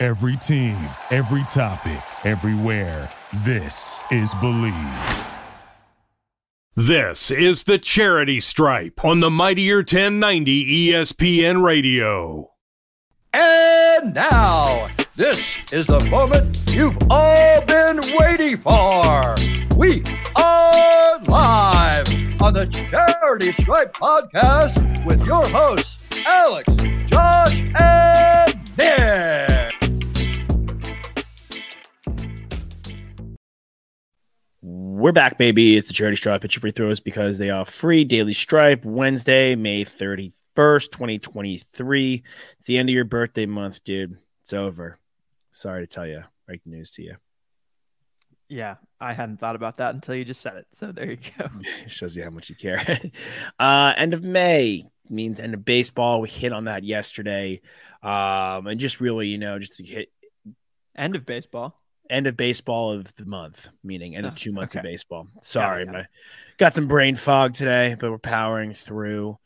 Every team, every topic, everywhere. This is Believe. This is the Charity Stripe on the Mighty 1090 ESPN Radio. And now, this is the moment you've all been waiting for. We are live on the Charity Stripe podcast with your hosts, Alex, Josh, and Nick. We're back, baby. It's the Charity Stripe pitch free throws because they are free. Daily Stripe, Wednesday, May 31st, 2023. It's the end of your birthday month, dude. It's over. Sorry to tell you. Break the news to you. Yeah, I hadn't thought about that until you just said it. So there you go. it shows you how much you care. uh, end of May means end of baseball. We hit on that yesterday. Um, and just really, you know, just to hit end of baseball end of baseball of the month, meaning end of two months okay. of baseball. Sorry, yeah. got some brain fog today, but we're powering through.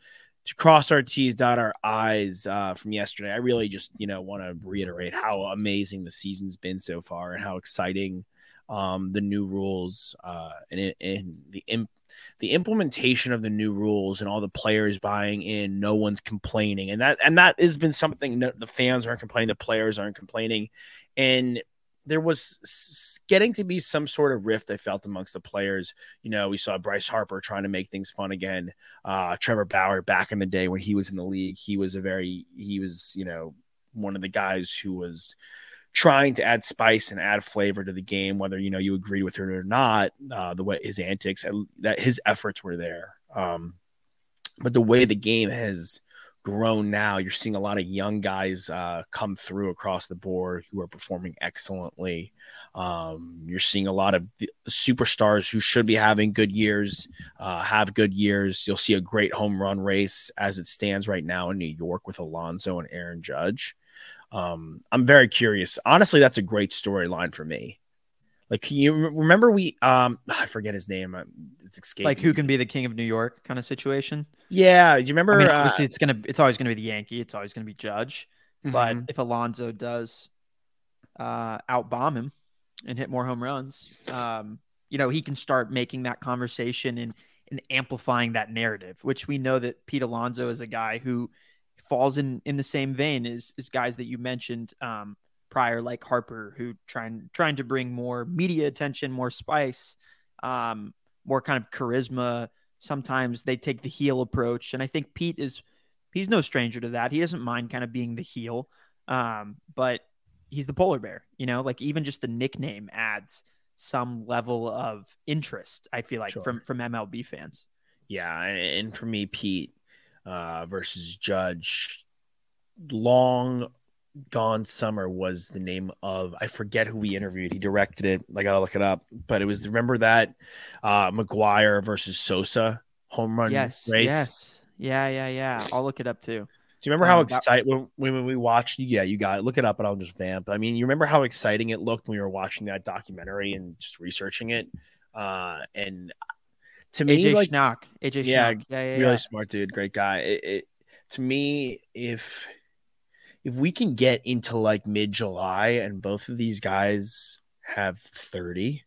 To cross our T's, dot our I's uh, from yesterday. I really just, you know, want to reiterate how amazing the season's been so far and how exciting um, the new rules uh, and, and the imp- the implementation of the new rules and all the players buying in. No one's complaining, and that and that has been something the fans aren't complaining, the players aren't complaining, and there was getting to be some sort of rift I felt amongst the players. You know, we saw Bryce Harper trying to make things fun again. Uh, Trevor Bauer back in the day when he was in the league, he was a very he was you know one of the guys who was trying to add spice and add flavor to the game, whether you know you agree with it or not. Uh, the way his antics, that his efforts were there, um, but the way the game has grown now. You're seeing a lot of young guys uh, come through across the board who are performing excellently. Um, you're seeing a lot of superstars who should be having good years uh, have good years. You'll see a great home run race as it stands right now in New York with Alonso and Aaron Judge. Um, I'm very curious. Honestly, that's a great storyline for me. Like, can you remember we? Um, I forget his name. It's escaping. Like, who can be the king of New York kind of situation? Yeah. Do you remember? I mean, uh, obviously, it's gonna. It's always gonna be the Yankee. It's always gonna be Judge. mm-hmm. But if Alonso does uh, out bomb him and hit more home runs, um, you know, he can start making that conversation and and amplifying that narrative. Which we know that Pete Alonso is a guy who falls in in the same vein as as guys that you mentioned. Um, prior, like Harper, who trying trying to bring more media attention, more spice, um, more kind of charisma. Sometimes they take the heel approach, and I think Pete is he's no stranger to that. He doesn't mind kind of being the heel, um, but he's the polar bear. You know, like even just the nickname adds some level of interest. I feel like Sure. from from MLB fans. Yeah, and for me, Pete uh, versus Judge, long gone summer was the name of I forget who we interviewed. He directed it. I gotta look it up, but it was remember that uh, McGwire versus Sosa home run yes, race. yes, yeah, yeah, yeah. I'll look it up too. Do you remember how Um, excited when, when we watched? Yeah, you got it. Look it up, and I'll just vamp. I mean, you remember how exciting it looked when we were watching that documentary and just researching it. Uh, and to me, AJ like Schnack, AJ Yeah, Schnack. Yeah, yeah, really yeah. smart dude, great guy. It, it to me, if if we can get into like mid July and both of these guys have thirty,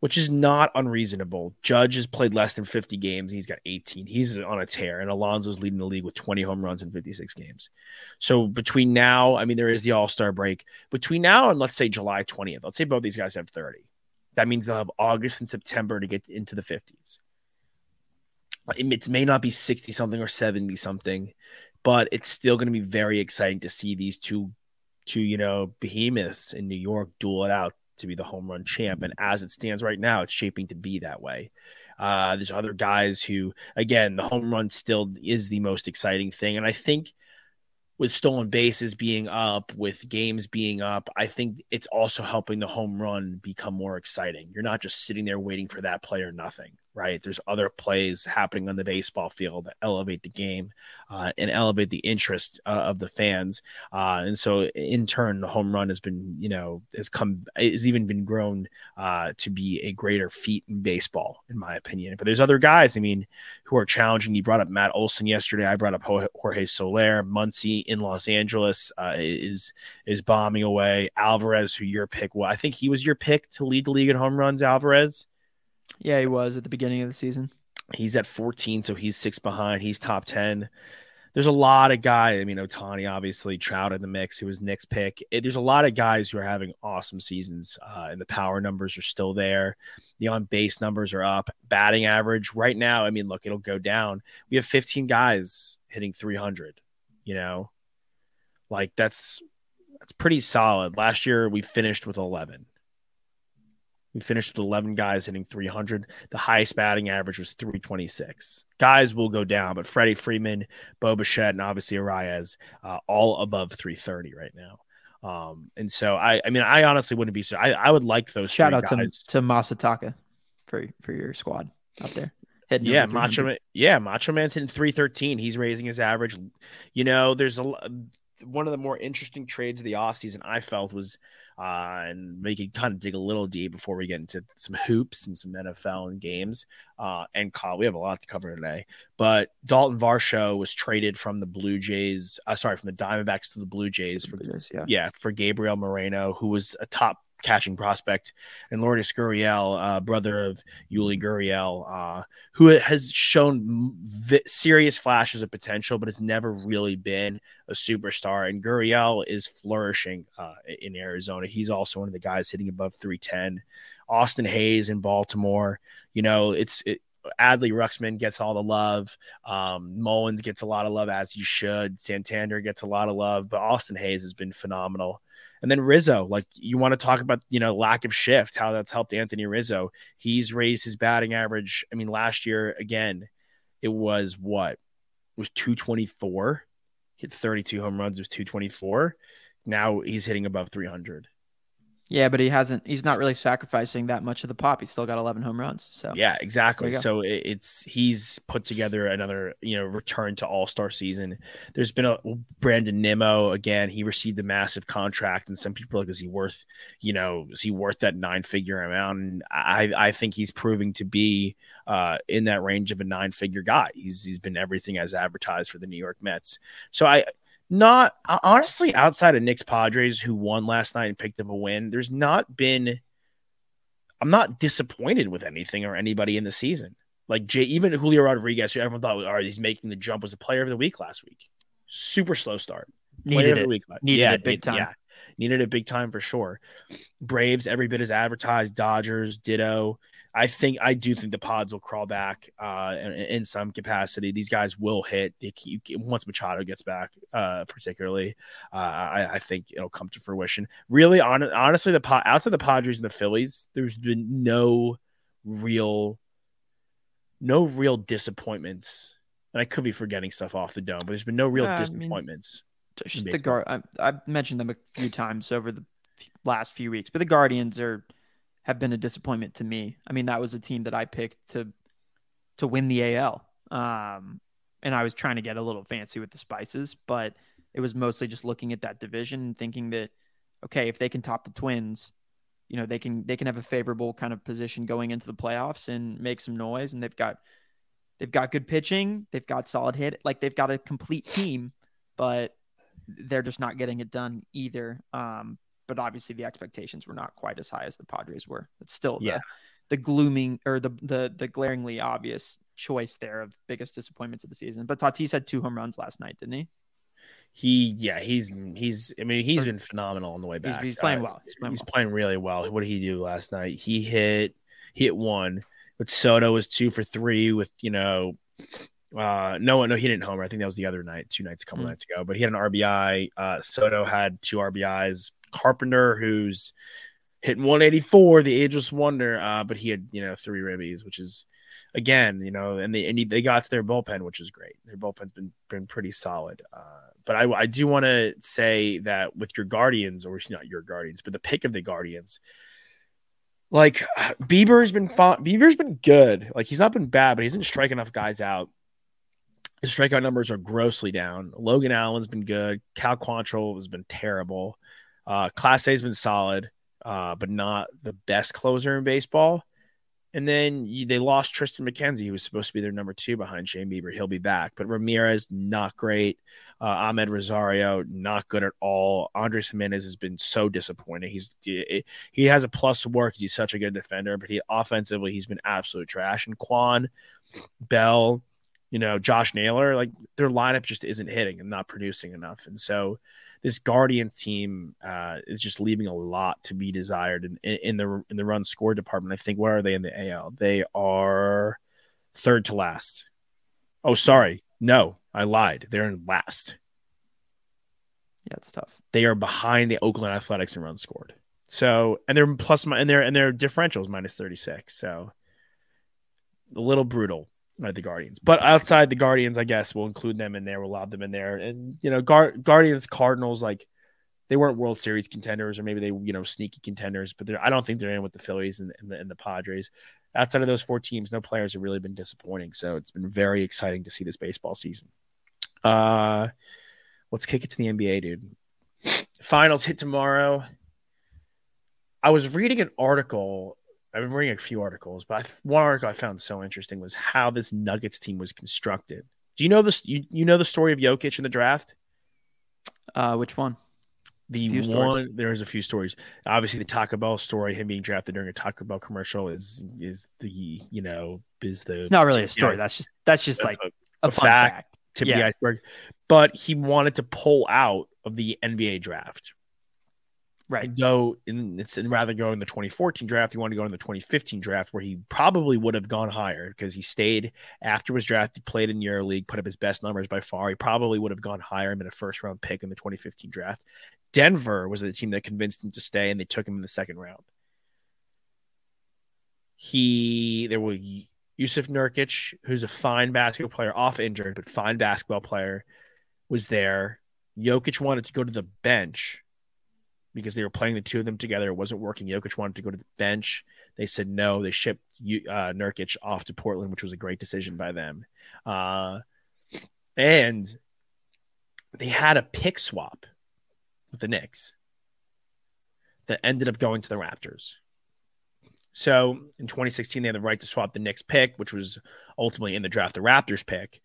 which is not unreasonable. Judge has played less than fifty games. He's got eighteen. He's on a tear, and Alonso's leading the league with twenty home runs in fifty six games. So between now, I mean, there is the All Star break. Between now and let's say July twentieth, let's say both these guys have thirty. That means they'll have August and September to get into the fifties it may not be 60 something or 70 something but it's still going to be very exciting to see these two two you know behemoths in new york duel it out to be the home run champ. And as it stands right now it's shaping to be that way. Uh there's other guys who again the home run still is the most exciting thing. And i think with stolen bases being up, with games being up, I think it's also helping the home run become more exciting. You're not just sitting there waiting for that play or nothing right? There's other plays happening on the baseball field that elevate the game uh, and elevate the interest uh, of the fans. Uh, and so, in turn, the home run has been, you know, has come, has even been grown uh, to be a greater feat in baseball, in my opinion. But there's other guys, I mean, who are challenging. You brought up Matt Olson yesterday. I brought up Jorge Soler. Muncy in Los Angeles uh, is is bombing away. Alvarez, who your pick well, I think he was your pick to lead the league in home runs. Alvarez. Yeah, he was at the beginning of the season. He's at 14, so he's six behind. He's top 10. There's a lot of guys. I mean, Ohtani, obviously, Trout in the mix, who was Nick's pick. Eh, there's a lot of guys who are having awesome seasons, uh, and the power numbers are still there. The on base numbers are up. Batting average right now, I mean, look, it'll go down. We have 15 guys hitting 300, you know, like that's that's pretty solid. Last year, we finished with 11. We finished with 11 guys hitting 300. The highest batting average was 326. Guys will go down, but Freddie Freeman, Bo Bichette, and obviously Arraez, uh, all above 330 right now. Um, and so I, I mean, I honestly wouldn't be so. I, I would like those. Shout out guys. to to Masataka for for your squad up there. Hitting yeah, Macho Man. Yeah, Macho Man's hitting 313. He's raising his average. You know, there's a one of the more interesting trades of the offseason I felt was uh, and we can kind of dig a little deep before we get into some hoops and some NFL and games uh, and call. We have a lot to cover today, but Dalton Varsho was traded from the Blue Jays. Uh, sorry, from the Diamondbacks to the Blue Jays for the, yeah. yeah for Gabriel Moreno, who was a top catching prospect, and Lourdes Gurriel, uh, brother of Yuli Gurriel, uh, who has shown v- serious flashes of potential, but has never really been a superstar. And Gurriel is flourishing uh, in Arizona. He's also one of the guys hitting above 310. Austin Hays in Baltimore. You know, it's it, Adley Rutschman gets all the love. Um, Mullins gets a lot of love as he should. Santander gets a lot of love, but Austin Hays has been phenomenal. And then Rizzo, like you want to talk about, you know, lack of shift, how that's helped Anthony Rizzo. He's raised his batting average. I mean, last year, again, it was what? It was 224. Hit 32 home runs, it was 224. Now he's hitting above 300. Yeah, but he hasn't. He's not really sacrificing that much of the pop. He's still got 11 home runs. So yeah, exactly. So it's he's put together another you know return to All Star season. There's been a Brandon Nimmo again. He received a massive contract, and some people are like, is he worth you know is he worth that nine figure amount? And I I think he's proving to be uh, in that range of a nine figure guy. He's he's been everything as advertised for the New York Mets. So I not uh, honestly outside of Nick's Padres who won last night and picked up a win. There's not been. I'm not disappointed with anything or anybody in the season. Like Jay, even Julio Rodriguez, who everyone thought, all right, he's making the jump, was a player of the week last week. Super slow start. Needed it. Week. Needed yeah, it big time. Yeah, needed it big time for sure. Braves, every bit as advertised. Dodgers, ditto. I think I do think the pods will crawl back uh, in, in, some capacity. These guys will hit keep, once Machado gets back, uh, particularly. Uh, I, I, think it'll come to fruition. Really, on, honestly, the outside the Padres and the Phillies, there's been no real, no real disappointments. And I could be forgetting stuff off the dome, but there's been no real disappointments. I mean, just the guard. I've mentioned them a few times over the last few weeks, but the Guardians are have been a disappointment to me. I mean, that was a team that I picked to to win the AL. Um, and I was trying to get a little fancy with the spices, but it was mostly just looking at that division and thinking that okay, if they can top the Twins, you know, they can they can have a favorable kind of position going into the playoffs and make some noise and they've got they've got good pitching, they've got solid hit, like they've got a complete team, but they're just not getting it done either. Um, but obviously the expectations were not quite as high as the Padres were. It's still yeah. the, the glooming or the the the glaringly obvious choice there of biggest disappointments of the season. But Tatis had two home runs last night, didn't he? He yeah, he's he's I mean he's been phenomenal on the way back. He's, he's playing uh, well. He's, playing, he's well. playing really well. What did he do last night? He hit he hit one. But Soto was two for three with you know uh, no, no, he didn't homer. I think that was the other night, two nights, a couple mm. nights ago. But he had an RBI. Uh, Soto had two RBIs. Carpenter, who's hitting 184, the ageless wonder, uh, but he had you know three ribbies, which is again, you know, and they and they got to their bullpen, which is great. Their bullpen's been been pretty solid. Uh, but I, I do want to say that with your Guardians, or not your Guardians, but the pick of the Guardians, like Bieber's been fun. Bieber's been good. Like he's not been bad, but he hasn't strike enough guys out. His strikeout numbers are grossly down. Logan Allen's been good. Cal Quantrill has been terrible. Uh, A has been solid, uh, but not the best closer in baseball. And then you, they lost Triston McKenzie, who was supposed to be their number two behind Shane Bieber. He'll be back. But Ramirez, not great. Uh, Amed Rosario, not good at all. Andres Gimenez has been so disappointing. He's he has a plus work because he's such a good defender, but he offensively he's been absolute trash. And Kwan, Bell, you know, Josh Naylor, like their lineup just isn't hitting and not producing enough. And so this Guardians team uh, is just leaving a lot to be desired in, in the in the run score department. I think where are they in the AL? They are third to last. Oh, sorry, no, I lied. They're in last. Yeah, it's tough. They are behind the Oakland Athletics in runs scored. So, and they're plus and their and their differentials minus thirty six. So, a little brutal the Guardians. But outside the Guardians, I guess we'll include them in there. We'll lob them in there. And you know, Gar- Guardians, Cardinals, like they weren't World Series contenders, or maybe they you know sneaky contenders. But I don't think they're in with the Phillies and, and, the, and the Padres. Outside of those four teams, no players have really been disappointing. So it's been very exciting to see this baseball season. Uh, let's kick it to the NBA, dude. Finals hit tomorrow. I was reading an article I've been reading a few articles, but I, one article I found so interesting was how this Nuggets team was constructed. Do you know this? You, you know the story of Jokic in the draft? Uh, which one? The one stories. there's a few stories. Obviously, the Taco Bell story, him being drafted during a Taco Bell commercial, is is the you know is the not really a story. Know, that's just that's just that's like a, a, a fact, fact. tip yeah. of the iceberg. But he wanted to pull out of the NBA draft, right. go in it's and rather go in the 2014 draft he wanted to go in the 2015 draft where he probably would have gone higher because he stayed after was drafted played in year league put up his best numbers by far. He probably would have gone higher and been a first round pick in the 2015 draft. Denver was the team that convinced him to stay and they took him in the second round. He there were Jusuf Nurkic, who's a fine basketball player, off injured, but fine basketball player, was there. Jokic wanted to go to the bench because they were playing the two of them together. It wasn't working. Jokic wanted to go to the bench. They said no. They shipped uh, Nurkic off to Portland, which was a great decision by them. Uh, and they had a pick swap with the Knicks that ended up going to the Raptors. So in 2016, they had the right to swap the Knicks pick, which was ultimately in the draft, the Raptors pick,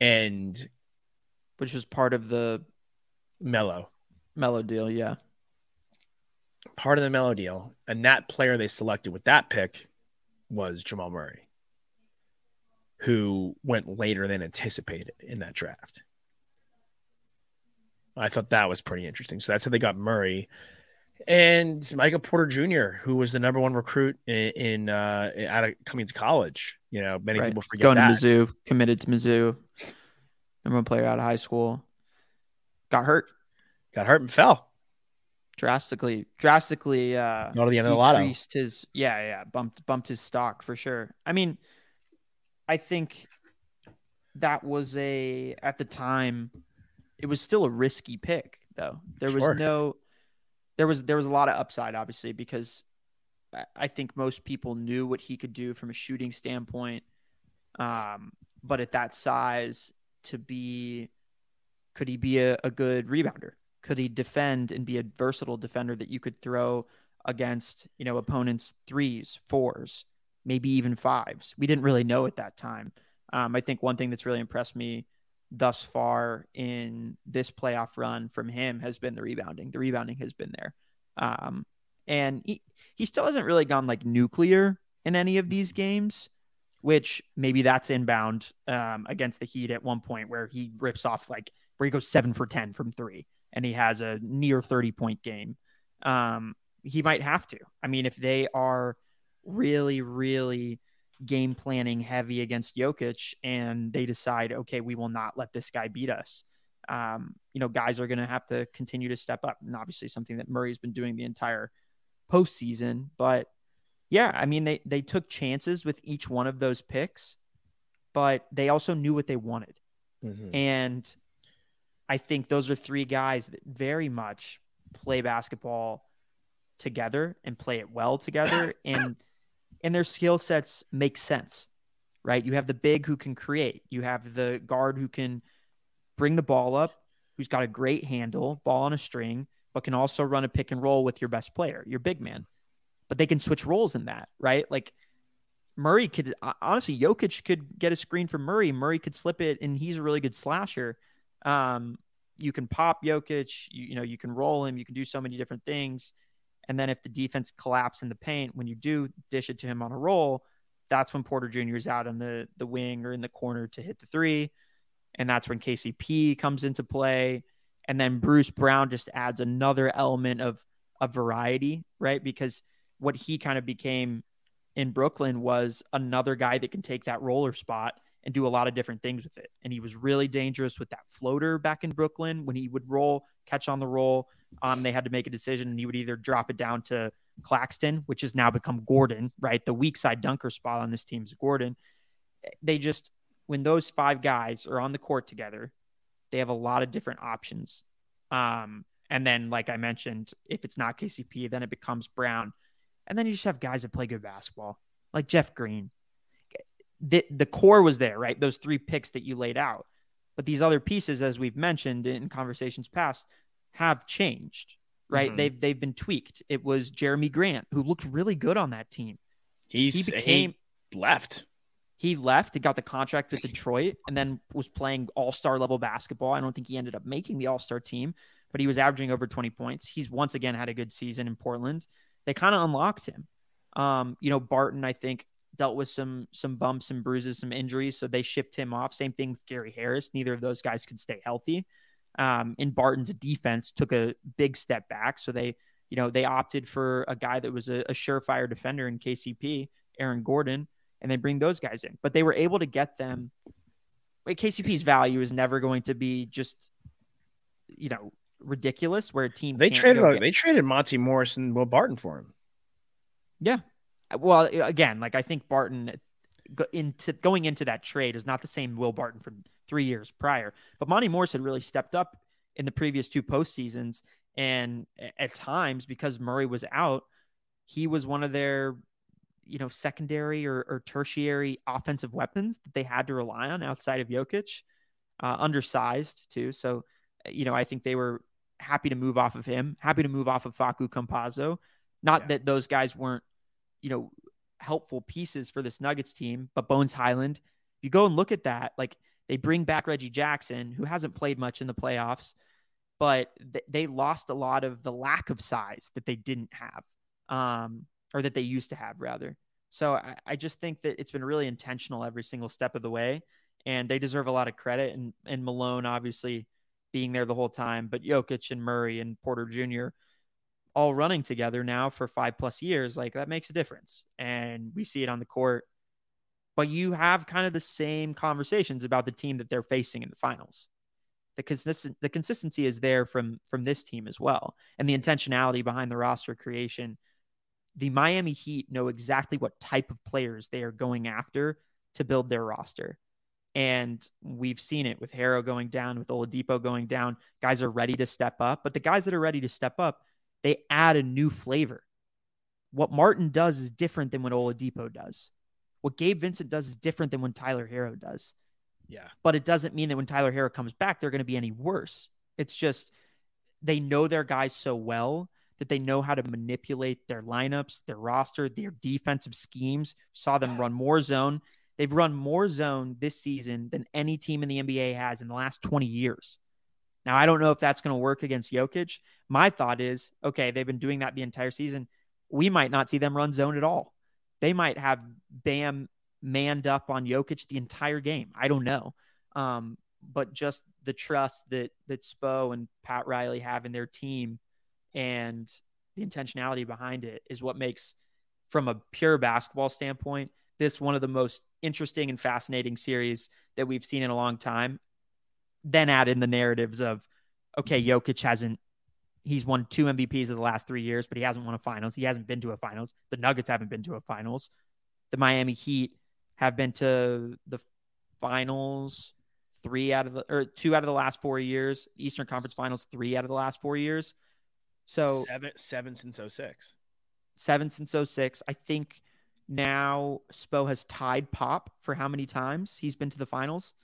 and which was part of the Melo Melo deal. Yeah part of the Melo deal, and that player they selected with that pick was Jamal Murray, who went later than anticipated in that draft. I thought that was pretty interesting. So that's how they got Murray. And Michael Porter Jr., who was the number one recruit in, in uh, out of coming to college. You know, many right. people forget going that. to Mizzou, committed to Mizzou, number one player out of high school, got hurt, got hurt and fell drastically drastically uh not at the end of the lotto. his yeah yeah bumped bumped his stock for sure i mean i think that was a at the time it was still a risky pick though there sure. was no there was there was a lot of upside obviously because i think most people knew what he could do from a shooting standpoint um but at that size to be could he be a, a good rebounder could he defend and be a versatile defender that you could throw against, you know, opponents threes, fours, maybe even fives? We didn't really know at that time. Um, I think one thing that's really impressed me thus far in this playoff run from him has been the rebounding. The rebounding has been there. Um, and he, he still hasn't really gone like nuclear in any of these games, which maybe that's inbound um, against the Heat at one point where he rips off like where he goes seven for 10 from three and he has a near 30 point game, um, he might have to. I mean, if they are really, really game planning heavy against Jokic and they decide, okay, we will not let this guy beat us, um, you know, guys are going to have to continue to step up. And obviously, something that Murray's been doing the entire postseason. But Yeah, I mean they they took chances with each one of those picks, but they also knew what they wanted. Mhm. And I think those are three guys that very much play basketball together and play it well together and and their skill sets make sense. Right? You have the big who can create. You have the guard who can bring the ball up, who's got a great handle, ball on a string, but can also run a pick and roll with your best player, your big man. But they can switch roles in that, right? Like Murray could honestly, Jokic could get a screen from Murray. Murray could slip it, and he's a really good slasher. Um, you can pop Jokic, you, you know, you can roll him, you can do so many different things. And then if the defense collapse in the paint, when you do dish it to him on a roll, that's when Porter Jr. is out on the the wing or in the corner to hit the three. And that's when KCP comes into play. And then Bruce Brown just adds another element of of variety, right? Because what he kind of became in Brooklyn was another guy that can take that roller spot and do a lot of different things with it. And he was really dangerous with that floater back in Brooklyn when he would roll, catch on the roll. Um, they had to make a decision, and he would either drop it down to Claxton, which has now become Gordon, right? The weak side dunker spot on this team is Gordon. They just, when those five guys are on the court together, they have a lot of different options. Um, and then, like I mentioned, if it's not KCP, then it becomes Brown. And then you just have guys that play good basketball, like Jeff Green. The, the core was there, right? Those three picks that you laid out. But these other pieces, as we've mentioned in conversations past, have changed, right? Mhm. They've they've been tweaked. It was Jerami Grant who looked really good on that team. He's, He became he left. he left and got the contract with Detroit and then was playing all-star level basketball. I don't think he ended up making the all-star team, but he was averaging over 20 points. He's once again had a good season in Portland. They kind of unlocked him. Um, you know, Barton, I think, dealt with some some bumps and bruises, some injuries, so they shipped him off. Same thing with Gary Harris. Neither of those guys could stay healthy. Um, in Barton's defense took a big step back, so they, you know, they opted for a guy that was a, a surefire defender in KCP, Aaron Gordon, and they bring those guys in. But they were able to get them. Wait, KCP's value is never going to be just, you know, ridiculous. Where a team They traded they traded Monte Morris and Will Barton for him. Yeah. Well, again, like I think Barton into going into that trade is not the same Will Barton from three years prior. But Monte Morris had really stepped up in the previous two postseasons, and at times because Murray was out, he was one of their you know secondary or, or tertiary offensive weapons that they had to rely on outside of Jokic, uh, undersized too. So you know I think they were happy to move off of him, happy to move off of Facu Campazzo. Not Yeah. that those guys weren't you know, helpful pieces for this Nuggets team. But Bones Hyland, if you go and look at that, like they bring back Reggie Jackson, who hasn't played much in the playoffs, but th- they lost a lot of the lack of size that they didn't have, um, or that they used to have, rather. So I, I just think that it's been really intentional every single step of the way, and they deserve a lot of credit. And and Malone, obviously, being there the whole time, but Jokic and Murray and Porter Jr all running together now for five plus years, like that makes a difference. And we see it on the court. But you have kind of the same conversations about the team that they're facing in the finals. The consistent the consistency is there from from this team as well. And the intentionality behind the roster creation. The Miami Heat know exactly what type of players they are going after to build their roster. And we've seen it with Herro going down, with Oladipo going down. Guys are ready to step up, but the guys that are ready to step up, they add a new flavor. What Martin does is different than what Oladipo does. What Gabe Vincent does is different than when Tyler Herro does. Yeah. But it doesn't mean that when Tyler Herro comes back, they're going to be any worse. It's just they know their guys so well that they know how to manipulate their lineups, their roster, their defensive schemes. Saw them run more zone. They've run more zone this season than any team in the NBA has in the last 20 years. Now, I don't know if that's going to work against Jokic. My thought is okay, they've been doing that the entire season. We might not see them run zone at all. They might have Bam manned up on Jokic the entire game. I don't know. Um, but just the trust that that Spo and Pat Riley have in their team and the intentionality behind it is what makes from a pure basketball standpoint this one of the most interesting and fascinating series that we've seen in a long time then add in the narratives of okay Jokic hasn't he's won two MVPs of the last three years, but he hasn't won a finals. He hasn't been to a finals. The Nuggets haven't been to a finals. The Miami Heat have been to the finals three out of the or two out of the last four years. Eastern Conference Finals three out of the last four years. So seven seven since 06. seven since 06. I think now Spo has tied Pop for how many times he's been to the finals.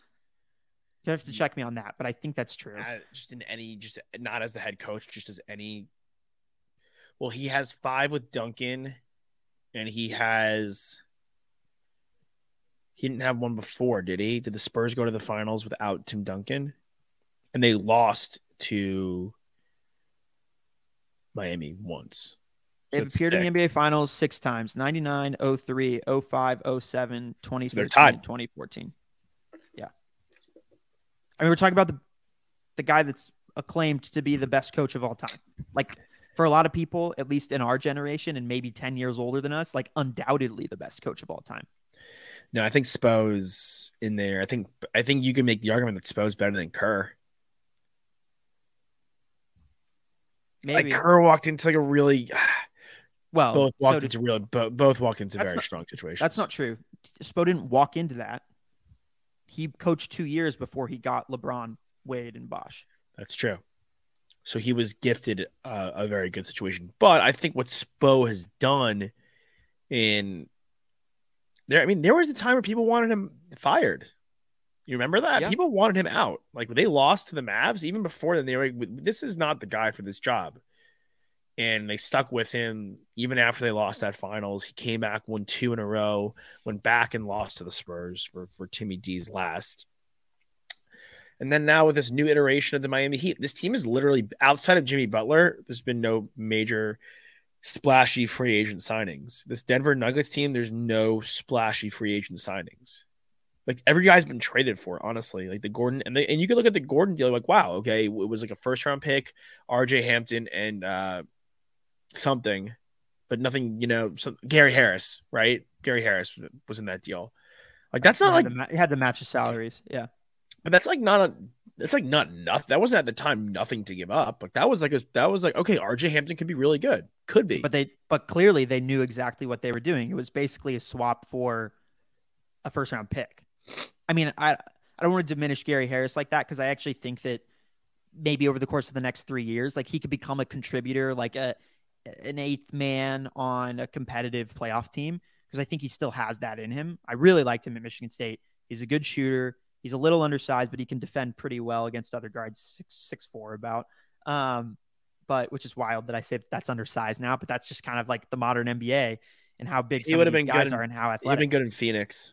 You have to check me on that, but I think that's true. Uh, just in any, just not as the head coach, just as any. Well, he has five with Duncan, and he has. He didn't have one before, did he? Did the Spurs go to the finals without Tim Duncan? And they lost to Miami once. They've That's appeared in the. NBA Finals six times 99, 03, 05, 07, 2013, they're tied. and 2014. I mean, we're talking about the, the guy that's acclaimed to be the best coach of all time. Like, for a lot of people, at least in our generation and maybe 10 years older than us, like, undoubtedly the best coach of all time. No, I think Spo's in there. I think I think you can make the argument that Spo's better than Kerr. Maybe. Like Kerr walked into like a really well, both so walked did- into real both walked into very not- strong situations. that's not true. Spo didn't walk into that. He coached two years before he got LeBron, Wade, and Bosh. That's true. So he was gifted uh, a very good situation. But I think what Spo has done in there, I mean, there was a time where people wanted him fired. You remember that? Yeah. People wanted him out. Like they lost to the Mavs, even before then, they were like, this is not the guy for this job. And they stuck with him even after they lost that finals. He came back, won two in a row, went back and lost to the Spurs for, for Timmy D's last. And then now with this new iteration of the Miami Heat, this team is literally outside of Jimmy Butler. There's been no major splashy free agent signings. This Denver Nuggets team, there's no splashy free agent signings. Like every guy's been traded for, honestly. Like the Gordon and and you can look at the Gordon deal, like wow, okay, it was like a first round pick, R.J. Hampton and uh, something, but nothing. You know, some, Gary Harris, right? Gary Harris was in that deal. Like that's not like had to ma- he had to match the salaries. Yeah. but that's like not a that's like not nothing. That wasn't at the time nothing to give up. Like that was like a that was like okay, RJ Hampton could be really good. Could be. But they but clearly they knew exactly what they were doing. It was basically a swap for a first round pick. I mean, I I don't want to diminish Gary Harris like that because I actually think that maybe over the course of the next three years, like he could become a contributor, like a an eighth man on a competitive playoff team. Because I think he still has that in him. I really liked him at Michigan State. He's a good shooter. He's a little undersized, but he can defend pretty well against other guards six six four about. Um, but which is wild that I say that that's undersized now, but that's just kind of like the modern NBA and how big He of would've these been guys good in- are and how He'd have been good in Phoenix.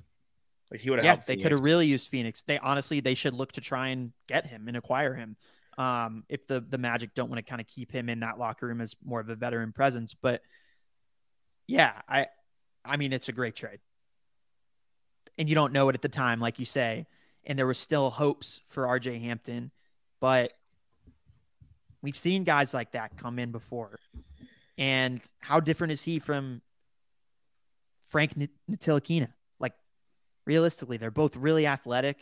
Like he would have yeah, they could have really used Phoenix. They honestly they should look to try and get him and acquire him. Um, if the the Magic don't want to kind of keep him in that locker room as more of a veteran presence, but yeah, I I mean it's a great trade. And you don't know it at the time, like you say, and there were still hopes for RJ Hampton, but we've seen guys like that come in before. And how different is he from Frank Ntilikina? Like realistically, they're both really athletic.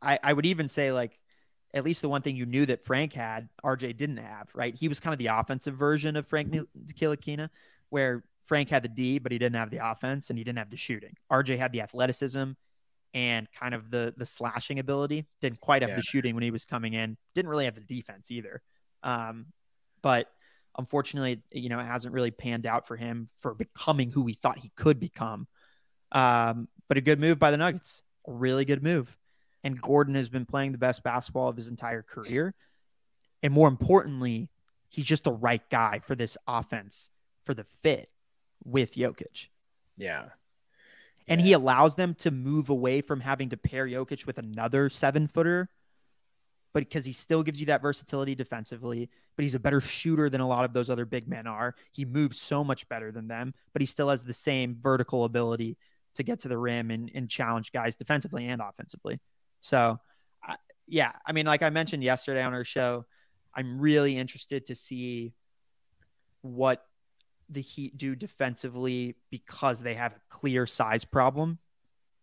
I, I would even say like at least the one thing you knew that Frank had, RJ didn't have, right? He was kind of the offensive version of Frank Ntilikina, where Frank had the D, but he didn't have the offense and he didn't have the shooting. RJ had the athleticism and kind of the the slashing ability. Didn't quite have Yeah. the shooting when he was coming in. Didn't really have the defense either. Um, but unfortunately, you know, it hasn't really panned out for him for becoming who we thought he could become. Um, but a good move by the Nuggets, a really good move. And Gordon has been playing the best basketball of his entire career. And more importantly, he's just the right guy for this offense for the fit with Jokic. Yeah. And he allows them to move away from having to pair Jokic with another seven footer, but because he still gives you that versatility defensively, but he's a better shooter than a lot of those other big men are. He moves so much better than them, but he still has the same vertical ability to get to the rim and, and challenge guys defensively and offensively. So, I yeah, I mean, like I mentioned yesterday on our show, I'm really interested to see what the Heat do defensively because they have a clear size problem.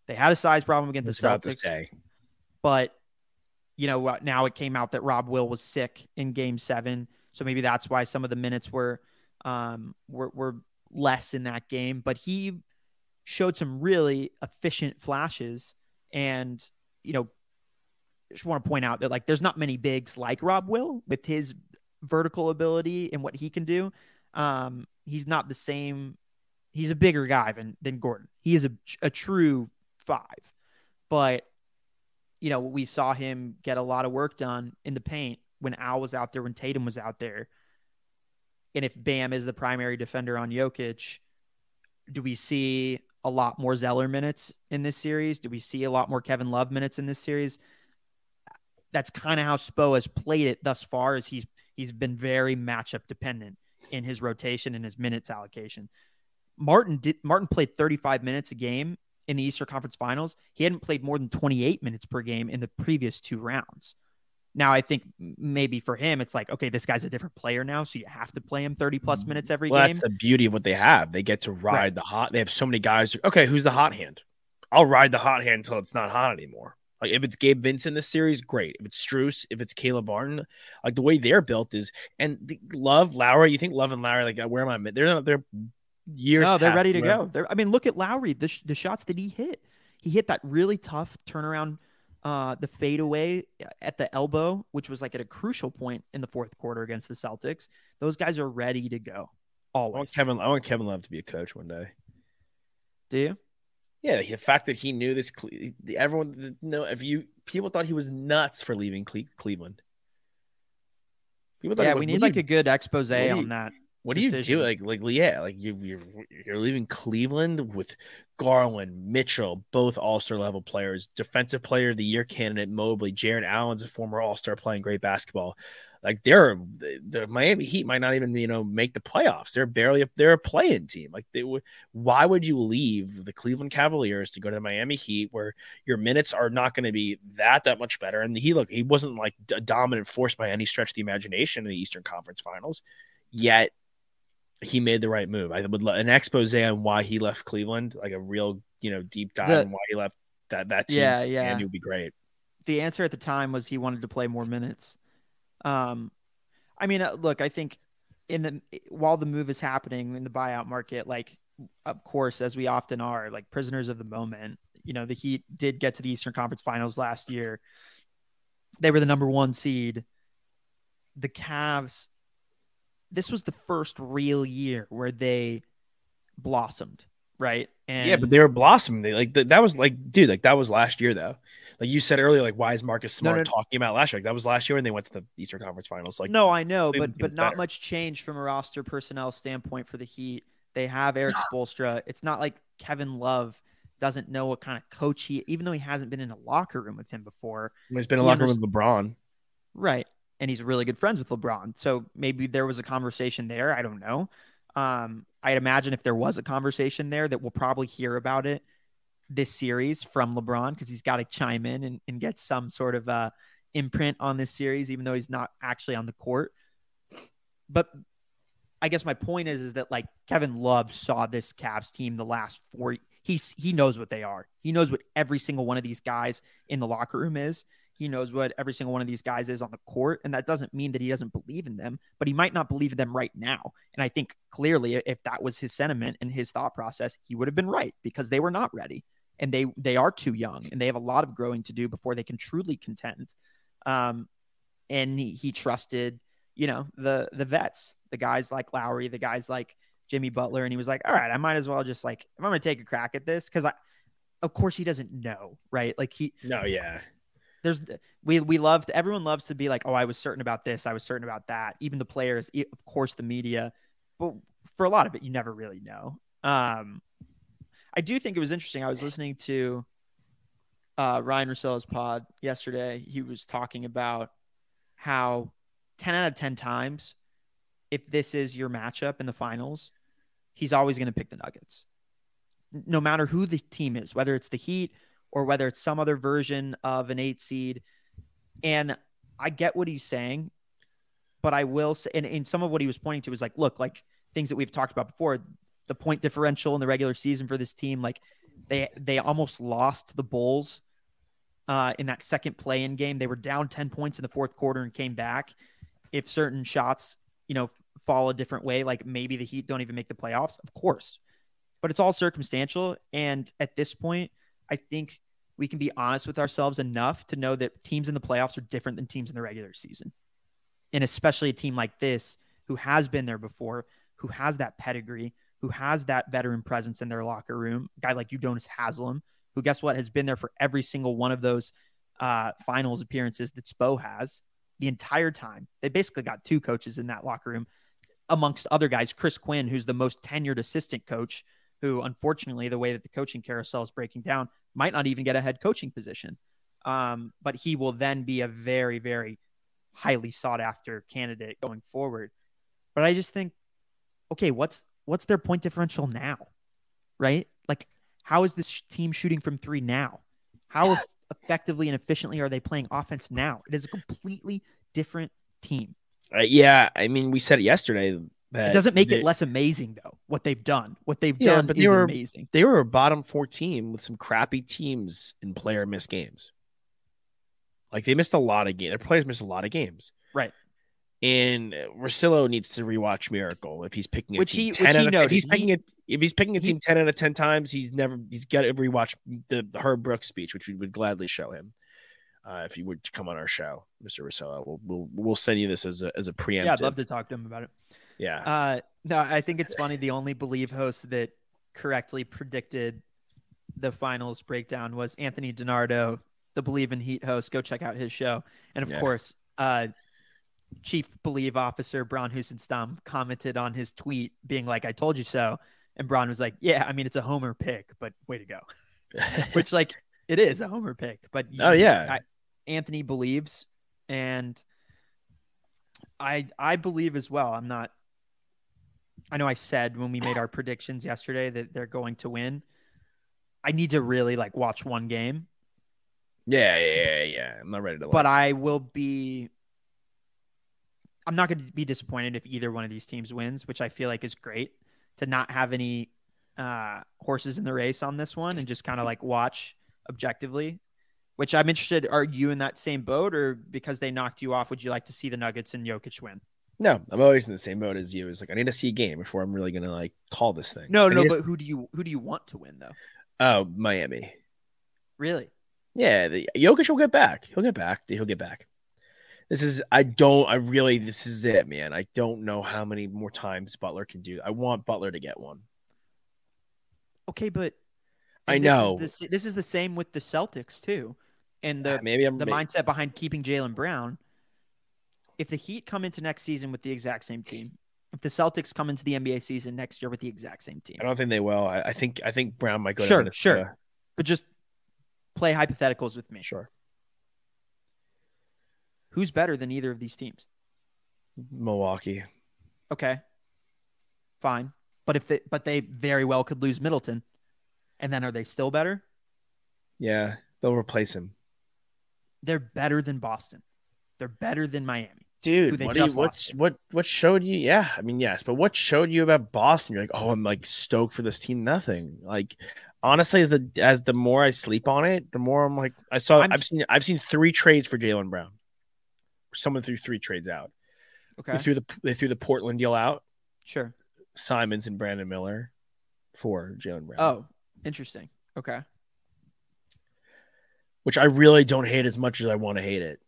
They had a size problem against the Celtics, but you know what? Now it came out that Rob Will was sick in Game Seven. So maybe that's why some of the minutes were um, were, were less in that game. But he showed some really efficient flashes, and you know, just want to point out that like there's not many bigs like Rob Will with his vertical ability and what he can do. Um, he's not the same. He's a bigger guy than than Gordon. He is a a true five, but you know we saw him get a lot of work done in the paint when Al was out there, when Tatum was out there. And if Bam is the primary defender on Jokic, do we see a lot more Zeller minutes in this series? Do we see a lot more Kevin Love minutes in this series? That's kind of how Spo has played it thus far. Is he's he's been very matchup dependent in his rotation and his minutes allocation. Martin did Martin played 35 minutes a game in the Eastern Conference Finals. He hadn't played more than 28 minutes per game in the previous two rounds. Now, I think maybe for him, it's like, okay, this guy's a different player now, so you have to play him 30 plus mm. minutes every well, game. That's the beauty of what they have. They get to ride Right. the hot. They have so many guys. Okay, who's the hot hand? I'll ride the hot hand until it's not hot anymore. Like if it's Gabe Vincent this series, great. If it's Strus, if it's Caleb Martin, like the way they're built is, and the, Love Lowry. You think Love and Lowry, like where am I? They're not. They're years. No, they're ready to where- go. They're, I mean, look at Lowry, the, sh- the shots that he hit. He hit that really tough turnaround, uh, the fadeaway at the elbow, which was like at a crucial point in the fourth quarter against the Celtics. Those guys are ready to go. I want Always. Kevin. I want Kevin Love to be a coach one day. Do you? Yeah, the fact that he knew this, everyone no. If you people thought he was nuts for leaving Cle- Cleveland. People thought, Yeah, we need like you- a good expose you- on that. What do you do? Like, like, yeah, like you, you're you're leaving Cleveland with Garland, Mitchell, both All Star level players, Defensive Player of the Year candidate Mobley, Jarrett Allen's a former All Star playing great basketball. Like they're the, Miami Heat might not even you know make the playoffs. They're barely they're a playing team. Like they would. Why would you leave the Cleveland Cavaliers to go to the Miami Heat, where your minutes are not going to be that that much better? And he look, he wasn't like a dominant force by any stretch of the imagination in the Eastern Conference Finals, yet he made the right move. I would lo- an expose on why he left Cleveland, like a real you know deep dive The- on why he left that that team. Yeah, yeah. Andy would be great. the answer at the time was he wanted to play more minutes. Um, I mean, uh, look, I think in the while the move is happening in the buyout market, like of course, as we often are, like prisoners of the moment. You know, the Heat did get to the Eastern Conference Finals last year. They were the number one seed. The Cavs. This was the first real year where they blossomed, right? And yeah, but they were blossoming. They like th- that was like, dude, like that was last year though. Like you said earlier, like why is Marcus Smart no, no. talking about last year? Like that was last year when they went to the Eastern Conference Finals. Like no, I know, but but not better. much change from a roster personnel standpoint for the Heat. They have Eric Spoelstra. It's not like Kevin Love doesn't know what kind of coach he, even though he hasn't been in a locker room with him before, he's been in a he locker room with LeBron. right? And he's really good friends with LeBron. So maybe there was a conversation there. I don't know. Um, I'd imagine if there was a conversation there, that we'll probably hear about it this series from LeBron because he's got to chime in and, and get some sort of uh, imprint on this series, even though he's not actually on the court. But I guess my point is, is that like Kevin Love saw this Cavs team the last four. He's he knows what they are. He knows what every single one of these guys in the locker room is. He knows what every single one of these guys is on the court, and that doesn't mean that he doesn't believe in them, but he might not believe in them right now. And I think clearly, if that was his sentiment and his thought process, he would have been right because they were not ready, and they they are too young, and they have a lot of growing to do before they can truly contend. Um, and he, he trusted, you know, the the vets, the guys like Lowry, the guys like Jimmy Butler, and he was like, all right, I might as well just like if I'm to take a crack at this because I, of course, he doesn't know, right? Like he No, yeah. There's we we love to, everyone loves to be like oh i was certain about this i was certain about that. Even the players of course the media but for a lot of it you never really know. Um i do think it was interesting i was listening to uh ryan russo's pod yesterday. He was talking about how 10 out of 10 times if this is your matchup in the finals he's always going to pick the nuggets. No matter who the team is whether it's the heat or whether it's some other version of an eight seed. And I get what he's saying, but I will say, and, and some of what he was pointing to was like, look, like things that we've talked about before, the point differential in the regular season for this team, like they they almost lost the Bulls uh, in that second play-in game. They were down ten points in the fourth quarter and came back. If certain shots you know, fall a different way. Like maybe the Heat don't even make the playoffs, of course, but it's all circumstantial. And at this point, I think we can be honest with ourselves enough to know that teams in the playoffs are different than teams in the regular season. And especially a team like this who has been there before, who has that pedigree, who has that veteran presence in their locker room, a guy like Udonis Haslem, who guess what has been there for every single one of those uh, finals appearances that Spo has the entire time. They basically got two coaches in that locker room, amongst other guys. Chris Quinn, who's the most tenured assistant coach, who unfortunately, the way that the coaching carousel is breaking down, might not even get a head coaching position. Um, but he will then be a very, very highly sought after candidate going forward. But I just think, okay, what's what's their point differential now? Right? Like, how is this team shooting from three now? How effectively and efficiently are they playing offense now? It is a completely different team. Uh, yeah, I mean, we said it yesterday. It doesn't make they, it less amazing though. What they've done, what they've yeah, done, but they were amazing. They were a bottom four team with some crappy teams and player missed games. Like they missed a lot of games. Their players missed a lot of games. Right. And Russillo needs to rewatch Miracle if he's picking a which team he, 10 which he of, knows. if he's He- picking it if he's picking a he- team ten out of ten times, he's never he's got to rewatch the, the Herb Brooks speech, which we would gladly show him. Uh, if you would come on our show, Mr. Russillo, we'll, we'll we'll send you this as a as a preemptive. yeah, I'd love to talk to him about it. Yeah, Uh, no, I think it's funny. The only Bleav host that correctly predicted the finals breakdown was Anthony DiNardo, the Bleav in Heat host. Go check out his show. And of Yeah. course, uh, Chief Bleav officer Braun Husenstam commented on his tweet, being like, "I told you so." And Braun was like, "Yeah, I mean it's a homer pick, but way to go." Which like it is a homer pick, but oh yeah, I, Anthony believes, and I I believe as well. I'm not. I know I said when we made our predictions yesterday that they're going to win. I need to really like watch one game, yeah, yeah, yeah, yeah. I'm not ready to. but I will be. I'm not going to be disappointed if either one of these teams wins, which I feel like is great to not have any uh, horses in the race on this one and just kind of like watch objectively. Which I'm interested. Are you in that same boat, or because they knocked you off, would you like to see the Nuggets and Jokic win? No, I'm always in the same mode as you. It's like I need to see a game before I'm really gonna like call this thing. No, I no, need to- but who do you who do you want to win though? oh, Miami. Really? Yeah, the Jokic will get back. He'll get back. He'll get back. This is I don't I really this is it, man. I don't know how many more times Butler can do. I want Butler to get one. Okay, but I know. this is, the, this is the same with the Celtics too, and the ah, Maybe I'm the may- mindset behind keeping Jaylen Brown. If the Heat come into next season with the exact same team, if the Celtics come into the NBA season next year with the exact same team, I don't think they will. I, I think I think Brown might go. Sure, sure. but just play hypotheticals with me. sure. Who's better than either of these teams? Milwaukee. Okay, fine. But if they but they very well could lose Middleton, and then are they still better? Yeah, they'll replace him. They're better than Boston. They're better than Miami. Dude, what, you, what, what what showed you? Yeah, I mean, yes, but what showed you about Boston? You're like, oh, I'm like stoked for this team. Nothing. Like, honestly, as the as the more I sleep on it, the more I'm like, I saw, I'm- I've seen, I've seen three trades for Jaylen Brown. Someone threw three trades out. Okay, They threw the they threw the Portland deal out. sure. Simons and Brandon Miller for Jaylen Brown. Oh, interesting. Okay. which I really don't hate as much as I want to hate it.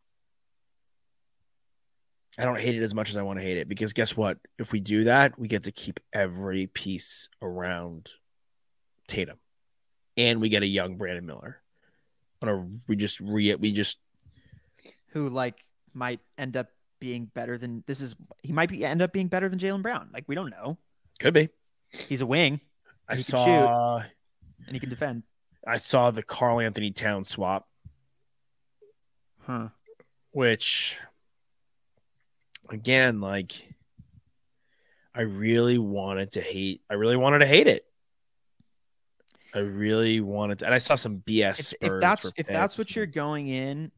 I don't hate it as much as I want to hate it because guess what? If we do that, we get to keep every piece around Tatum, and we get a young Brandon Miller. On a we just re we just Who like might end up being better than this is he might be end up being better than Jaylen Brown. Like we don't know. could be. He's a wing I He can saw and he can defend. I saw the Karl-Anthony Town swap, Huh. which again, like I really wanted to hate. I really wanted to hate it. I really wanted to, and I saw some BS. If, if that's if that's what you're going in,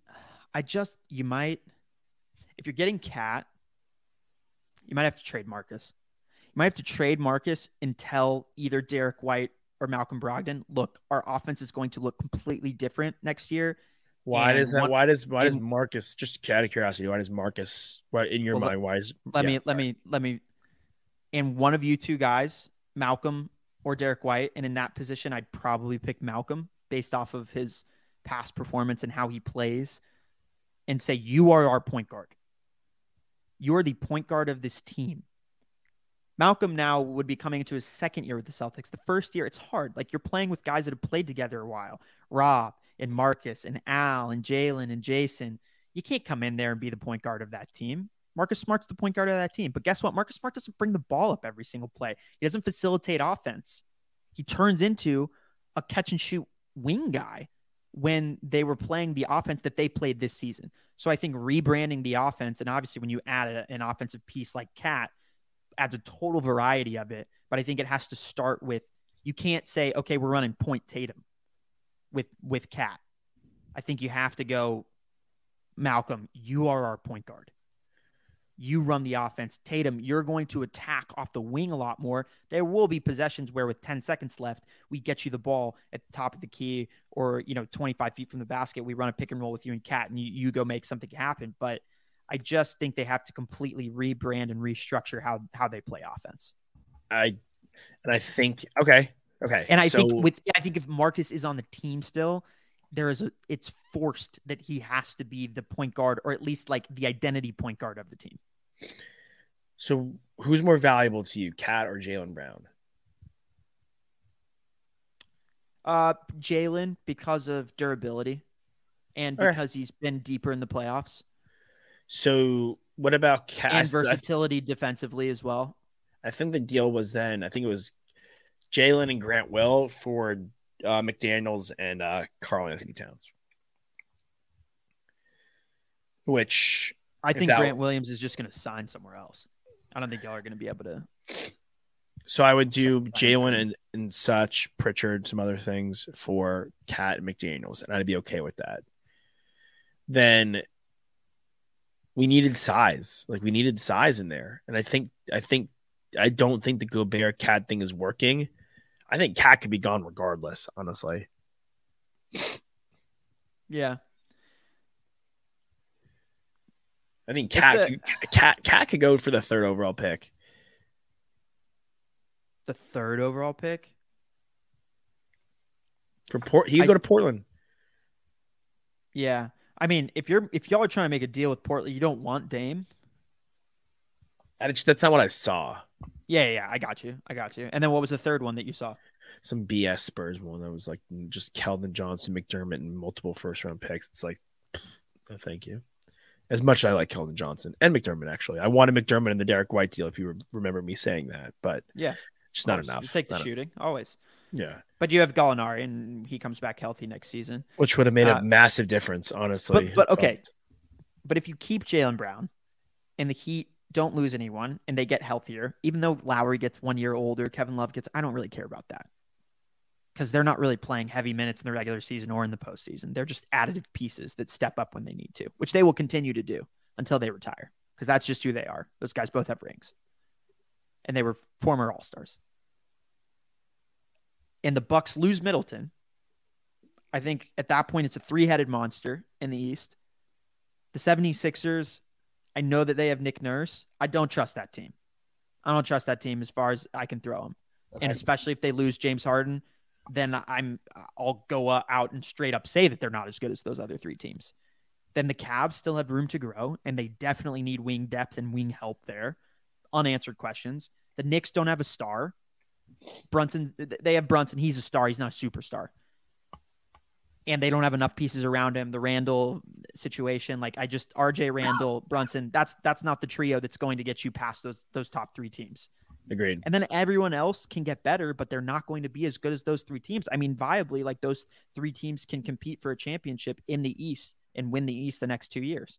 I just you might if you're getting KAT, you might have to trade Marcus. You might have to trade Marcus and tell either Derek White or Malcolm Brogdon, look, our offense is going to look completely different next year. Why And does that? one- why does why does Marcus? Just out of curiosity, why does Marcus? What in your Well, mind? Why is? Let yeah, me let me let me and one of you two guys, Malcolm or Derek White, and in that position, I'd probably pick Malcolm based off of his past performance and how he plays, and say you are our point guard. You are the point guard of this team. Malcolm now would be coming into his second year with the Celtics. The first year, it's hard. Like you're playing with guys that have played together a while. Rob and Marcus and Al and Jaylen and Jayson. You can't come in there and be the point guard of that team. Marcus Smart's the point guard of that team. But guess what? Marcus Smart doesn't bring the ball up every single play. He doesn't facilitate offense. He turns into a catch and shoot wing guy when they were playing the offense that they played this season. So I think rebranding the offense, and obviously when you add a- an offensive piece like KAT, adds a total variety of it. But I think it has to start with you can't say, okay, we're running point Tatum with with KAT. I think you have to go, Malcolm, you are our point guard. You run the offense. Tatum, you're going to attack off the wing a lot more. There will be possessions where with 10 seconds left, we get you the ball at the top of the key or, you know, 25 feet from the basket. We run a pick and roll with you and KAT and you, you go make something happen. But I just think they have to completely rebrand and restructure how how they play offense. I and I think okay, okay, And I so, think with I think if Marcus is on the team still, there is a it's forced that he has to be the point guard or at least like the identity point guard of the team. so who's more valuable to you, KAT or Jaylen Brown? Uh Jaylen because of durability and because he's been deeper in the playoffs So what about KAT? and I- versatility defensively as well. I think the deal was then. I think it was Jaylen and Grant Will for uh, McDaniels and uh, Karl-Anthony Towns. Which I think that- Grant Williams is just going to sign somewhere else. I don't think y'all are going to be able to. so I would do Jaylen and, and such Pritchard, some other things for KAT and McDaniels, and I'd be okay with that. Then we needed size, like we needed size in there, and I think I think I don't think the Gobert KAT thing is working. I think KAT could be gone regardless, honestly. Yeah. I think KAT could, KAT KAT could go for the third overall pick. The third overall pick. For Port, he could I- go to Portland. Yeah. I mean, if you're if y'all are trying to make a deal with Portland, you don't want Dame. I just, that's not what I saw. Yeah, yeah, I got you. I got you. And then what was the third one that you saw? Some BS Spurs one that was like just Keldon Johnson, McDermott, and multiple first round picks. It's like, no, thank you. As much as I like Keldon Johnson and McDermott, actually, I wanted McDermott in the Derek White deal. If you remember me saying that, but Yeah. just not enough. You take the Not shooting always. yeah, But you have Gallinari, and he comes back healthy next season. which would have made Uh, a massive difference, honestly. but okay. But if you keep Jaylen Brown, and the Heat don't lose anyone, and they get healthier, even though Lowry gets one year older, Kevin Love gets, I don't really care about that because they're not really playing heavy minutes in the regular season or in the postseason. They're just additive pieces that step up when they need to, which they will continue to do until they retire because that's just who they are. Those guys both have rings, and they were former All Stars. And the Bucks lose Middleton. I think at that point it's a three-headed monster in the East. The 76ers, I know that they have Nick Nurse. I don't trust that team. I don't trust that team as far as I can throw them. And especially if they lose James Harden, then I'm I'll go uh, out and straight up say that they're not as good as those other three teams. Then the Cavs still have room to grow, and they definitely need wing depth and wing help there. Unanswered questions. The Knicks don't have a star. Brunson, they have Brunson. He's a star. He's not a superstar. And they don't have enough pieces around him. The Randle situation, like I just RJ Randle, Brunson. That's that's not the trio that's going to get you past those those top three teams. agreed. And then everyone else can get better, but they're not going to be as good as those three teams. I mean, viably, like those three teams can compete for a championship in the East and win the East the next two years.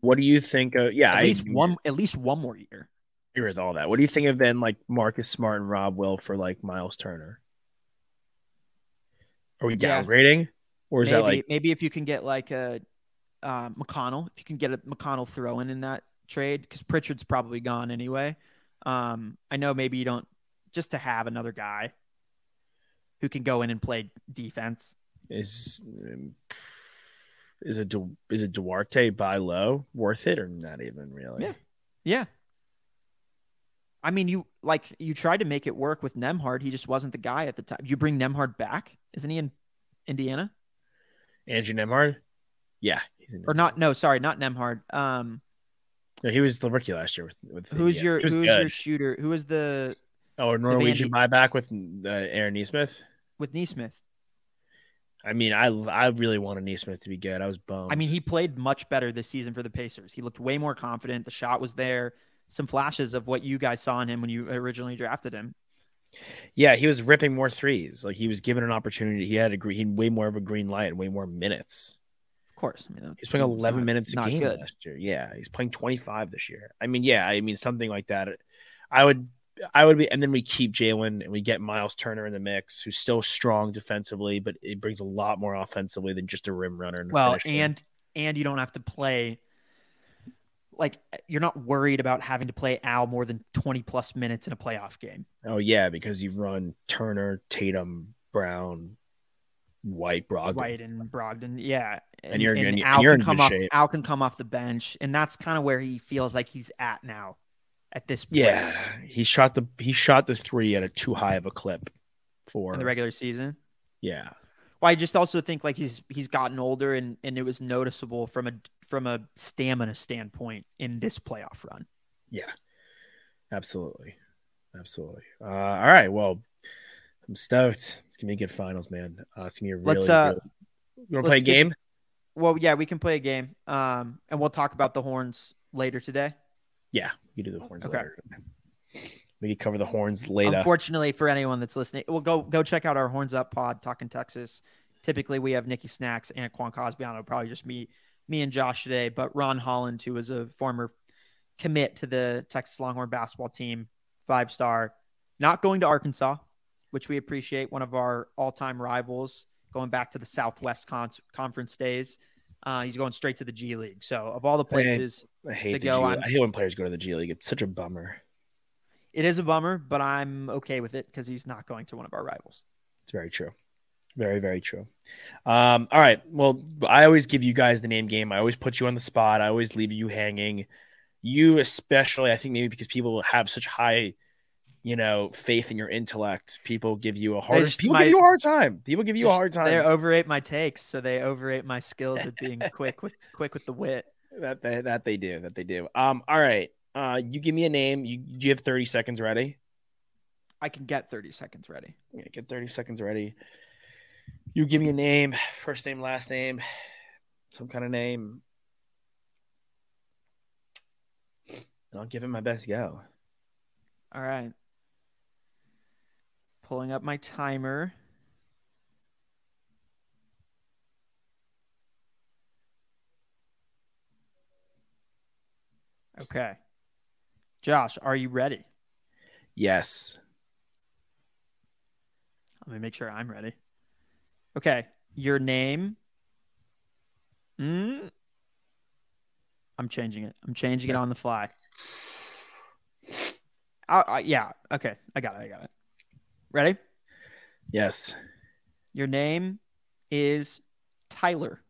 What do you think? Of, yeah, At I least one, at least one more year. with all that. What do you think of then, like Marcus Smart and Rob Will for like Miles Turner? Are we Yeah. downgrading, or is maybe, that like maybe if you can get like a uh, McConnell, if you can get a McConnell throw in in that trade, because Pritchard's probably gone anyway. Um, I know maybe you don't just to have another guy who can go in and play defense. is? um, Is it is it Duarte by low worth it or not even really? Yeah. Yeah. I mean, you like you tried to make it work with Nembhard. He just wasn't the guy at the time. You bring Nembhard back, isn't he in Indiana? Andrew Nembhard. Yeah, he's in Or not? No, sorry, not Nembhard. Um, No, he was the rookie last year with. with who's Indiana. your was who's good. your shooter? Who is the oh Norwegian buyback with uh, Aaron Nesmith? with Nesmith? I mean, I I really wanted Nesmith to be good. I was bummed. I mean, he played much better this season for the Pacers. He looked way more confident. The shot was there. Some flashes of what you guys saw in him when you originally drafted him. yeah, he was ripping more threes. Like he was given an opportunity. He had a green, he had way more of a green light and way more minutes. Of course, I mean, He's playing 11 not- minutes a game good. last year. Yeah, he's playing 25 this year. I mean, yeah, I mean something like that. I would, I would be, and then we keep Jaylen and we get Miles Turner in the mix, who's still strong defensively, but it brings a lot more offensively than just a rim runner. And Well, and and you don't have to play like you're not worried about having to play Al more than 20 plus minutes in a playoff game. oh yeah, because you run Turner, Tatum, Brown, White, Brogdon. White and Brogdon, yeah. And you're- and you- Al and you're can come off shape. Al can come off the bench, and that's kind of where he feels like he's at now at this point Yeah, he shot the he shot the three at a too high of a clip for in the regular season. yeah. Well, I just also think like he's he's gotten older and and it was noticeable from a from a stamina standpoint in this playoff run. Yeah, absolutely, absolutely. Uh, all right, well, I'm stoked. It's gonna be good finals, man. Uh, it's gonna be a really. Let's, uh, really... You want to play a let's get- game? Well, yeah, we can play a game, um, and we'll talk about the horns later today. Yeah, we can do the horns Okay. later. We can cover the horns later. Unfortunately, for anyone that's listening, well, go go check out our horns up pod talking Texas. Typically, we have Nikki Snacks and Quan Cosbiano. Probably just me, me and Josh today. But Ron Holland, who is a former commit to the Texas Longhorn basketball team, five star, not going to Arkansas, which we appreciate. One of our all time rivals, going back to the Southwest Con- Conference days. Uh, he's going straight to the G League. So, of all the places, I hate to go G- on. I hate when players go to the G League. It's such a bummer. It is a bummer, but I'm okay with it because he's not going to one of our rivals. It's very true. Very, very true. Um, all right. Well, I always give you guys the name game. I always put you on the spot. I always leave you hanging. You especially, I think maybe because people have such high, you know, faith in your intellect, people give you a hard just people might- give you a hard time. People give you a hard time. They overrate my takes, so they overrate my skills at being quick with quick with the wit. that they, that they do. That they do. Um, all right. Uh, you give me a name. You, you have 30 seconds ready. I can get 30 seconds ready. Yeah, get 30 seconds ready. You give me a name, first name, last name, some kind of name. And I'll give it my best go. All right. Pulling up my timer. Okay. Josh, are you ready? Yes. Let me make sure I'm ready. Okay. Your name. Mm, I'm changing it. I'm changing it on the fly. I, I, yeah. Okay. I got it. I got it. Ready? Yes. Your name is Tyler.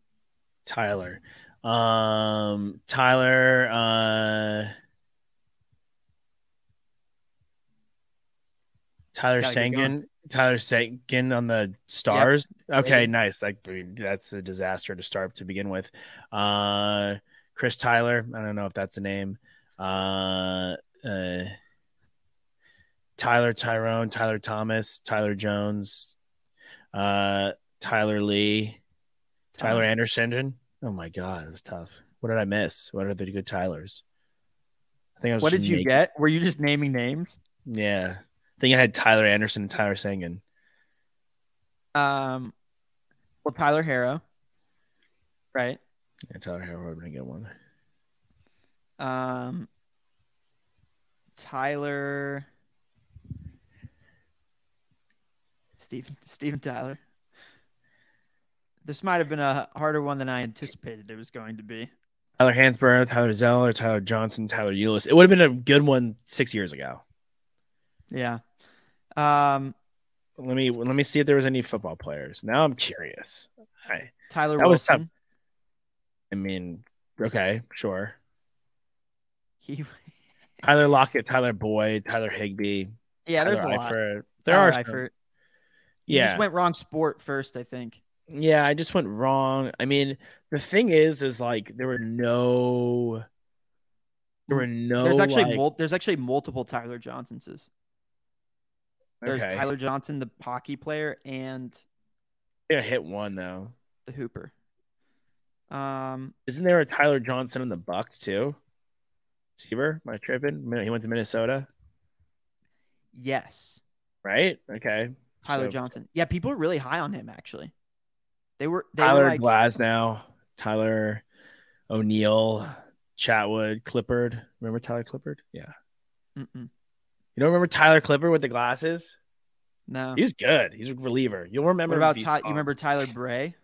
Tyler. Um Tyler uh Tyler Sangan. Tyler Sangan on the stars. Okay, Yep. nice. Like that's a disaster to start to begin with. Uh Chris Tyler. I don't know if that's a name. Uh uh Tyler Tyrone, Tyler Thomas, Tyler Jones, uh Tyler Lee, Tyler Anderson. Oh my god, it was tough. What did I miss? What are the good Tylers? I think I was What did you get? Were you just naming names? Yeah. I think I had Tyler Anderson and Tyler Sangan. Um, well, Tyler Herro, right? Yeah, Tyler Herro I'm gonna get one. Um, Tyler, Steven, Steven Tyler. This might have been a harder one than I anticipated it was going to be. Tyler Hansbrough, Tyler Zeller, Tyler Johnson, Tyler Ulis. It would have been a good one six years ago. Yeah. Um, Let me let me see if there was any football players. Now I'm curious. Hi. Tyler That was Wilson. I mean, okay, sure. He, Tyler Lockett, Tyler Boyd, Tyler Higbee. yeah, there's a Tyler lot. There Tyler are some. Eifert. You Yeah. just went wrong sport first, I think. Yeah, I just went wrong. I mean, the thing is, is like there were no, there were no. there's actually like, mul- there's actually multiple Tyler Johnsonses. There's okay. Tyler Johnson, the hockey player, and Yeah, hit one though. the Hooper. Um, Isn't there a Tyler Johnson in the Bucks too? Receiver, am I tripping? He went to Minnesota, yes, right? Okay. Tyler So- Johnson. Yeah, people are really high on him. Actually, they were they Tyler were like Glasnow, Tyler O'Neill, Chatwood, Clippard. Remember Tyler Clippard? Yeah. Mm-mm. You don't remember Tyler Clippard with the glasses? no. He was good. He's a reliever. You'll remember. What about Ty- you remember Tyler Bray,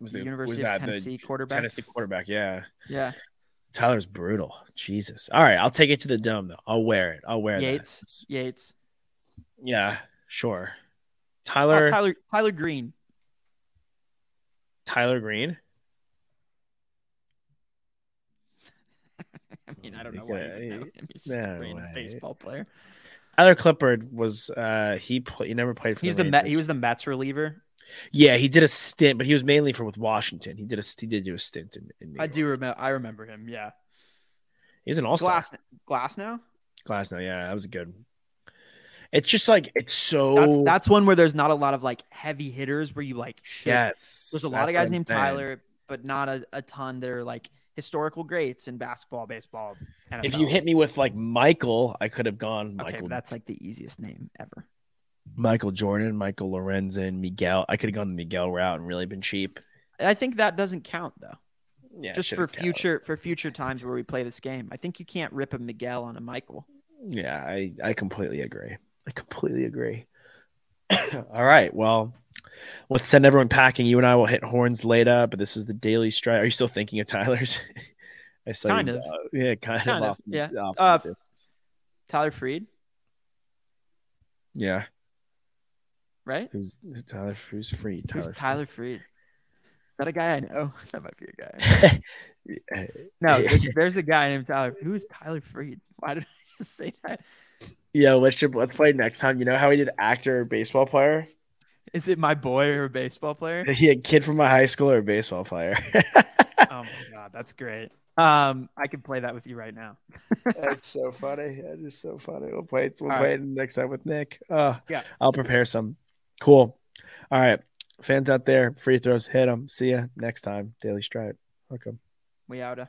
Was the the- University was of Tennessee quarterback? Tennessee quarterback. Yeah. Yeah, Tyler's brutal. Jesus. All right, I'll take it to the dome though. I'll wear it. I'll wear Yates. that. Yates. Yeah, sure. Oh, Tyler Tyler Tyler Green. Tyler Green. I mean, I don't know why you Yeah, know him. He's just no a random way. baseball player. Tyler Clippard was uh he play, he never played for He's the, the Met, he was the Mets reliever. Yeah, he did a stint, but he was mainly for with Washington. He did a he did do a stint in, in I do remember. I remember him. Yeah, He's an all-star. Glasnow? Glass now. Yeah, that was a good. It's just like it's so That's that's one where there's not a lot of like heavy hitters where you like should. yes. There's a lot of guys named. Tyler, but not a, a ton that are like historical greats in basketball, baseball. If you hit me with like Michael, I could have gone Michael but that's like the easiest name ever. Michael Jordan, Michael Lorenzen, Miguel. I could have gone the Miguel route and really been cheap. I think that doesn't count though. Yeah, Just for have counted. future for future times where we play this game. I think you can't rip a Miguel on a Michael. Yeah, I I completely agree. I completely agree. All right, well, let's send everyone packing. You and I will hit horns later, but this is the daily strike. Are you still thinking of Tyler's? I saw Kind you, of. uh, yeah, kind, Kind of. of, off- yeah. Uh. Tyler Freed, yeah. right? Who's Tyler? Who's free? Tyler. Who's Tyler Freed? Is that a guy I know? That might be a guy. No, there's, there's a guy named Tyler. Who's Tyler Freed? Why did I just say that? Yeah, let's let's play next time. You know how we did actor baseball player? Is it my boy or a baseball player? Yeah, kid from my high school or a baseball player. oh my god, that's great. Um, I can play that with you right now. That's so funny. That is so funny. We'll play it. We'll All play right. it next time with Nick. Uh, Yeah. I'll prepare some. Cool. All right, fans out there, free throws, hit them. See ya next time. Daily Stripe. Welcome. We outa.